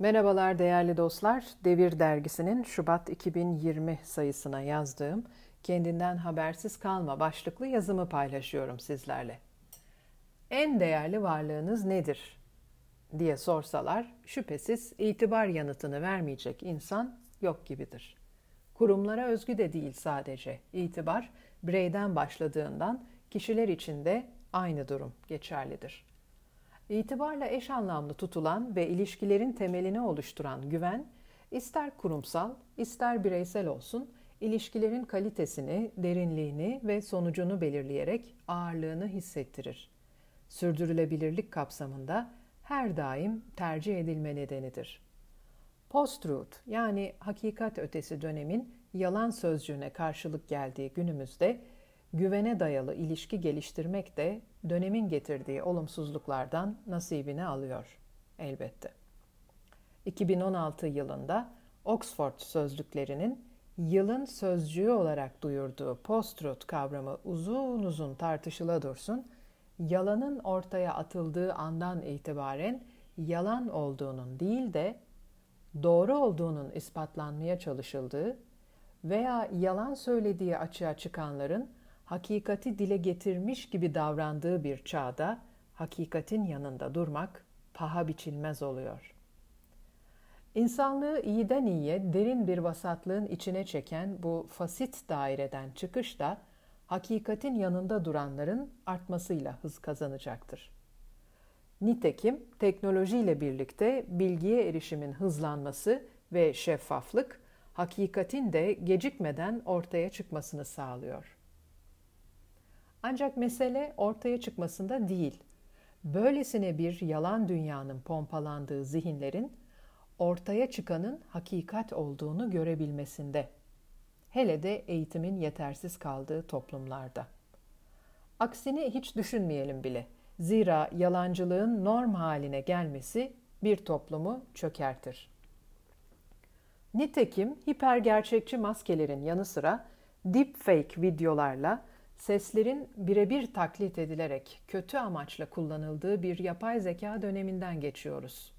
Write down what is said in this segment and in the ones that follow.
Merhabalar değerli dostlar. Devir dergisinin Şubat 2020 sayısına yazdığım Kendinden Habersiz Kalma başlıklı yazımı paylaşıyorum sizlerle. En değerli varlığınız nedir? diye sorsalar şüphesiz itibar yanıtını vermeyecek insan yok gibidir. Kurumlara özgü de değil sadece. İtibar bireyden başladığından kişiler için de aynı durum geçerlidir. İtibarla eş anlamlı tutulan ve ilişkilerin temelini oluşturan güven, ister kurumsal, ister bireysel olsun, ilişkilerin kalitesini, derinliğini ve sonucunu belirleyerek ağırlığını hissettirir. Sürdürülebilirlik kapsamında her daim tercih edilme nedenidir. Post-truth yani hakikat ötesi dönemin yalan sözcüğüne karşılık geldiği günümüzde güvene dayalı ilişki geliştirmek de dönemin getirdiği olumsuzluklardan nasibini alıyor elbette. 2016 yılında Oxford sözlüklerinin yılın sözcüğü olarak duyurduğu post-truth kavramı uzun uzun tartışıla dursun, yalanın ortaya atıldığı andan itibaren yalan olduğunun değil de doğru olduğunun ispatlanmaya çalışıldığı veya yalan söylediği açığa çıkanların hakikati dile getirmiş gibi davrandığı bir çağda hakikatin yanında durmak paha biçilmez oluyor. İnsanlığı iyiden iyiye derin bir vasatlığın içine çeken bu fasit daireden çıkış da hakikatin yanında duranların artmasıyla hız kazanacaktır. Nitekim teknolojiyle birlikte bilgiye erişimin hızlanması ve şeffaflık hakikatin de gecikmeden ortaya çıkmasını sağlıyor. Ancak mesele ortaya çıkmasında değil. Böylesine bir yalan dünyanın pompalandığı zihinlerin ortaya çıkanın hakikat olduğunu görebilmesinde. Hele de eğitimin yetersiz kaldığı toplumlarda. Aksini hiç düşünmeyelim bile. Zira yalancılığın norm haline gelmesi bir toplumu çökertir. Nitekim hipergerçekçi maskelerin yanı sıra deepfake videolarla seslerin birebir taklit edilerek kötü amaçla kullanıldığı bir yapay zeka döneminden geçiyoruz.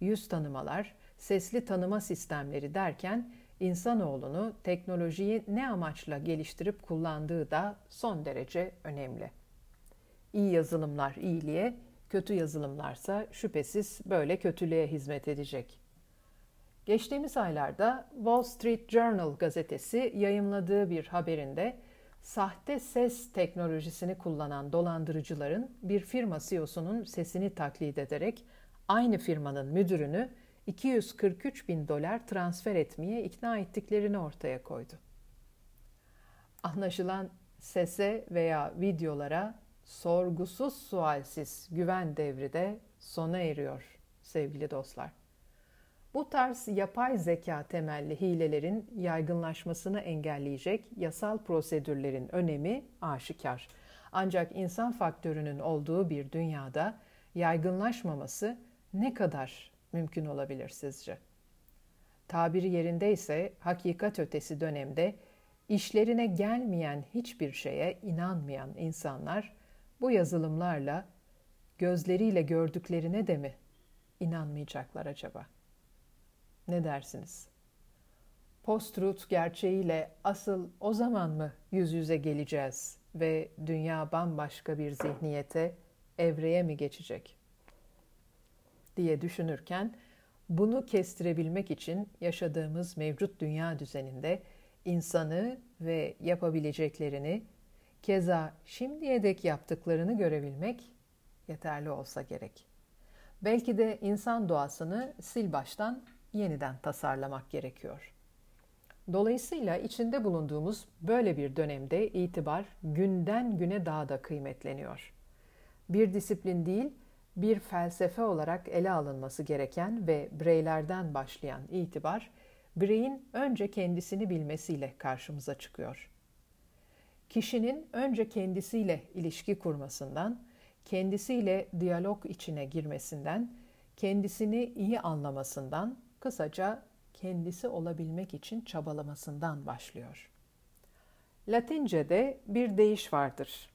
Yüz tanımalar, sesli tanıma sistemleri derken insanoğlunu teknolojiyi ne amaçla geliştirip kullandığı da son derece önemli. İyi yazılımlar iyiliğe, kötü yazılımlarsa şüphesiz böyle kötülüğe hizmet edecek. Geçtiğimiz aylarda Wall Street Journal gazetesi yayımladığı bir haberinde sahte ses teknolojisini kullanan dolandırıcıların bir firma CEO'sunun sesini taklit ederek aynı firmanın müdürünü 243 bin dolar transfer etmeye ikna ettiklerini ortaya koydu. Anlaşılan sese veya videolara sorgusuz sualsiz güven devri de sona eriyor sevgili dostlar. Bu tarz yapay zeka temelli hilelerin yaygınlaşmasını engelleyecek yasal prosedürlerin önemi aşikar. Ancak insan faktörünün olduğu bir dünyada yaygınlaşmaması ne kadar mümkün olabilir sizce? Tabiri yerindeyse hakikat ötesi dönemde işlerine gelmeyen hiçbir şeye inanmayan insanlar bu yazılımlarla gözleriyle gördüklerine de mi inanmayacaklar acaba?'' Ne dersiniz? Post-truth gerçeğiyle asıl o zaman mı yüz yüze geleceğiz ve dünya bambaşka bir zihniyete, evreye mi geçecek? diye düşünürken bunu kestirebilmek için yaşadığımız mevcut dünya düzeninde insanı ve yapabileceklerini keza şimdiye dek yaptıklarını görebilmek yeterli olsa gerek. Belki de insan doğasını sil baştan yeniden tasarlamak gerekiyor. Dolayısıyla içinde bulunduğumuz böyle bir dönemde itibar günden güne daha da kıymetleniyor. Bir disiplin değil, bir felsefe olarak ele alınması gereken ve bireylerden başlayan itibar, bireyin önce kendisini bilmesiyle karşımıza çıkıyor. Kişinin önce kendisiyle ilişki kurmasından, kendisiyle diyalog içine girmesinden, kendisini iyi anlamasından, kısaca kendisi olabilmek için çabalamasından başlıyor. Latince'de bir deyiş vardır.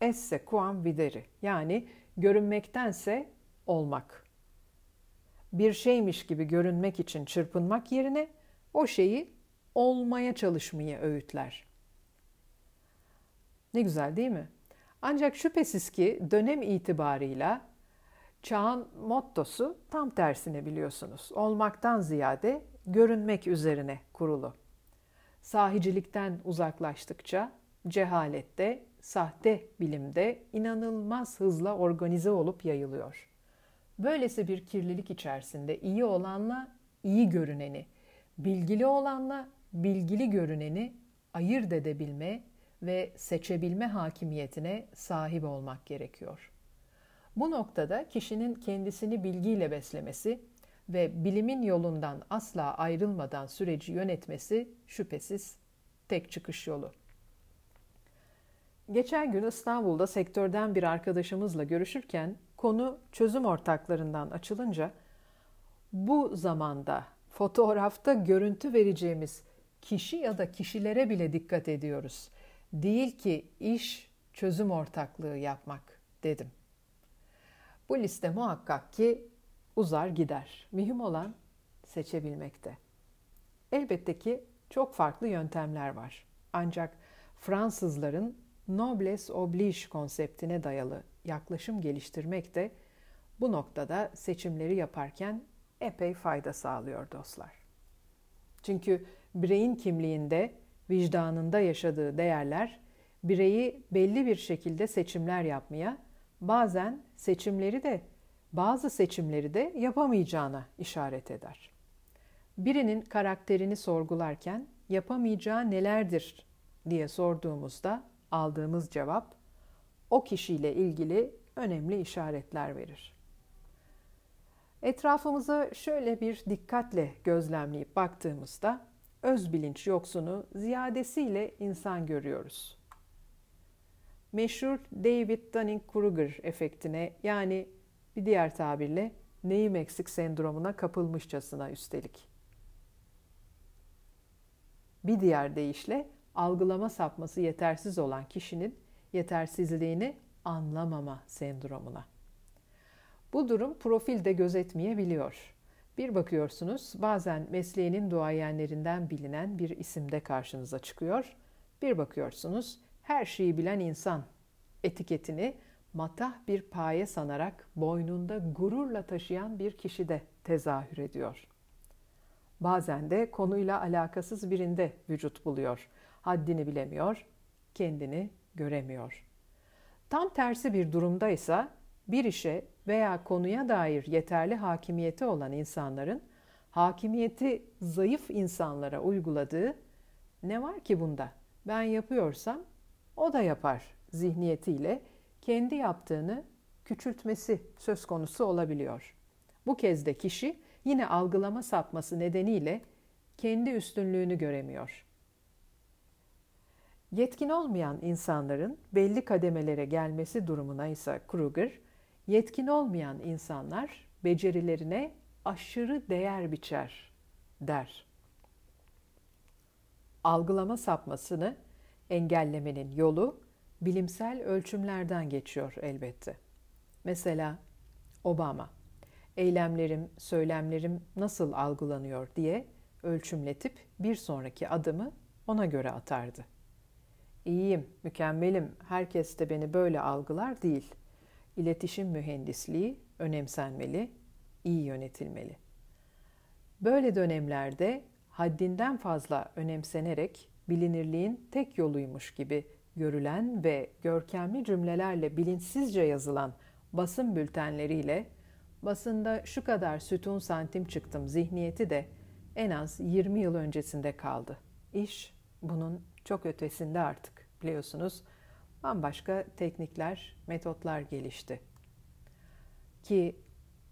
Esse quam videri yani görünmektense olmak. bir şeymiş gibi görünmek için çırpınmak yerine o şeyi olmaya çalışmayı öğütler. Ne güzel değil mi? Ancak şüphesiz ki dönem itibarıyla çağın mottosu tam tersine biliyorsunuz. Olmaktan ziyade görünmek üzerine kurulu. Sahicilikten uzaklaştıkça cehalette, sahte bilimde inanılmaz hızla organize olup yayılıyor. Böylesi bir kirlilik içerisinde iyi olanla iyi görüneni, bilgili olanla bilgili görüneni ayırt edebilme ve seçebilme hakimiyetine sahip olmak gerekiyor. Bu noktada kişinin kendisini bilgiyle beslemesi ve bilimin yolundan asla ayrılmadan süreci yönetmesi şüphesiz tek çıkış yolu. Geçen gün İstanbul'da sektörden bir arkadaşımızla görüşürken konu çözüm ortaklarından açılınca bu zamanda fotoğrafta görüntü vereceğimiz kişi ya da kişilere bile dikkat ediyoruz. Değil ki iş çözüm ortaklığı yapmak dedim. Bu liste muhakkak ki uzar gider. Mühim olan seçebilmekte. Elbette ki çok farklı yöntemler var. Ancak Fransızların noblesse oblige konseptine dayalı yaklaşım geliştirmek de bu noktada seçimleri yaparken epey fayda sağlıyor dostlar. Çünkü bireyin kimliğinde, vicdanında yaşadığı değerler bireyi belli bir şekilde seçimler yapmaya, bazen seçimleri de bazı seçimleri de yapamayacağına işaret eder. Birinin karakterini sorgularken yapamayacağı nelerdir diye sorduğumuzda aldığımız cevap o kişiyle ilgili önemli işaretler verir. Etrafımıza şöyle bir dikkatle gözlemleyip baktığımızda öz bilinç yoksunu ziyadesiyle insan görüyoruz. Meşhur David Dunning-Kruger efektine yani bir diğer tabirle neyim eksik sendromuna kapılmışçasına üstelik. Bir diğer deyişle algılama sapması yetersiz olan kişinin yetersizliğini anlamama sendromuna. Bu durum profilde gözetmeyebiliyor. Bir bakıyorsunuz bazen mesleğinin duayenlerinden bilinen bir isimde karşınıza çıkıyor. Bir bakıyorsunuz her şeyi bilen insan etiketini matah bir paye sanarak boynunda gururla taşıyan bir kişi de tezahür ediyor. Bazen de konuyla alakasız birinde vücut buluyor. Haddini bilemiyor, kendini göremiyor. Tam tersi bir durumdaysa bir işe veya konuya dair yeterli hakimiyeti olan insanların hakimiyeti zayıf insanlara uyguladığı ne var ki bunda? Ben yapıyorsam o da yapar zihniyetiyle kendi yaptığını küçültmesi söz konusu olabiliyor. Bu kez de kişi yine algılama sapması nedeniyle kendi üstünlüğünü göremiyor. Yetkin olmayan insanların belli kademelere gelmesi durumuna ise Kruger, yetkin olmayan insanlar becerilerine aşırı değer biçer der. Algılama sapmasını engellemenin yolu bilimsel ölçümlerden geçiyor elbette. Mesela Obama, eylemlerim, söylemlerim nasıl algılanıyor diye ölçümletip bir sonraki adımı ona göre atardı. İyiyim, mükemmelim, herkes de beni böyle algılar değil. İletişim mühendisliği önemsenmeli, iyi yönetilmeli. Böyle dönemlerde haddinden fazla önemsenerek bilinirliğin tek yoluymuş gibi görülen ve görkemli cümlelerle bilinçsizce yazılan basın bültenleriyle basında şu kadar sütun santim çıktım zihniyeti de en az 20 yıl öncesinde kaldı. İş bunun çok ötesinde artık biliyorsunuz. Bambaşka teknikler, metotlar gelişti. Ki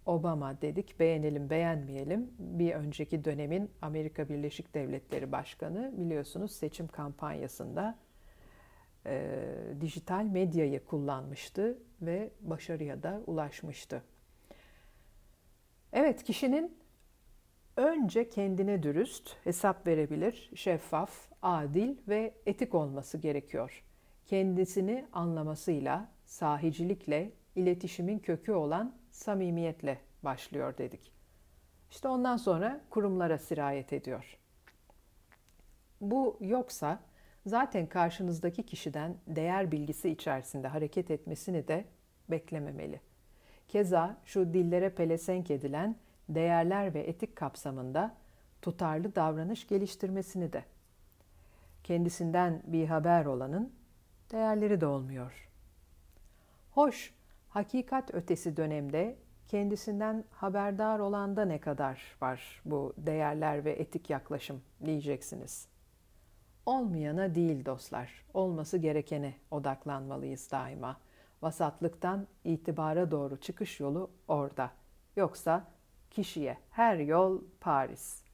Obama dedik beğenelim beğenmeyelim bir önceki dönemin Amerika Birleşik Devletleri Başkanı biliyorsunuz seçim kampanyasında e, dijital medyayı kullanmıştı ve başarıya da ulaşmıştı. Evet kişinin önce kendine dürüst, hesap verebilir, şeffaf, adil ve etik olması gerekiyor. Kendisini anlamasıyla, sahicilikle, iletişimin kökü olan samimiyetle başlıyor dedik. İşte ondan sonra kurumlara sirayet ediyor. Bu yoksa zaten karşınızdaki kişiden değer bilgisi içerisinde hareket etmesini de beklememeli. Keza şu dillere pelesenk edilen değerler ve etik kapsamında tutarlı davranış geliştirmesini de. Kendisinden bir haber olanın değerleri de olmuyor. Hoş, hakikat ötesi dönemde kendisinden haberdar olanda ne kadar var bu değerler ve etik yaklaşım diyeceksiniz. Olmayana değil dostlar, olması gerekene odaklanmalıyız daima. Vasatlıktan itibara doğru çıkış yolu orada. Yoksa kişiye her yol Paris.''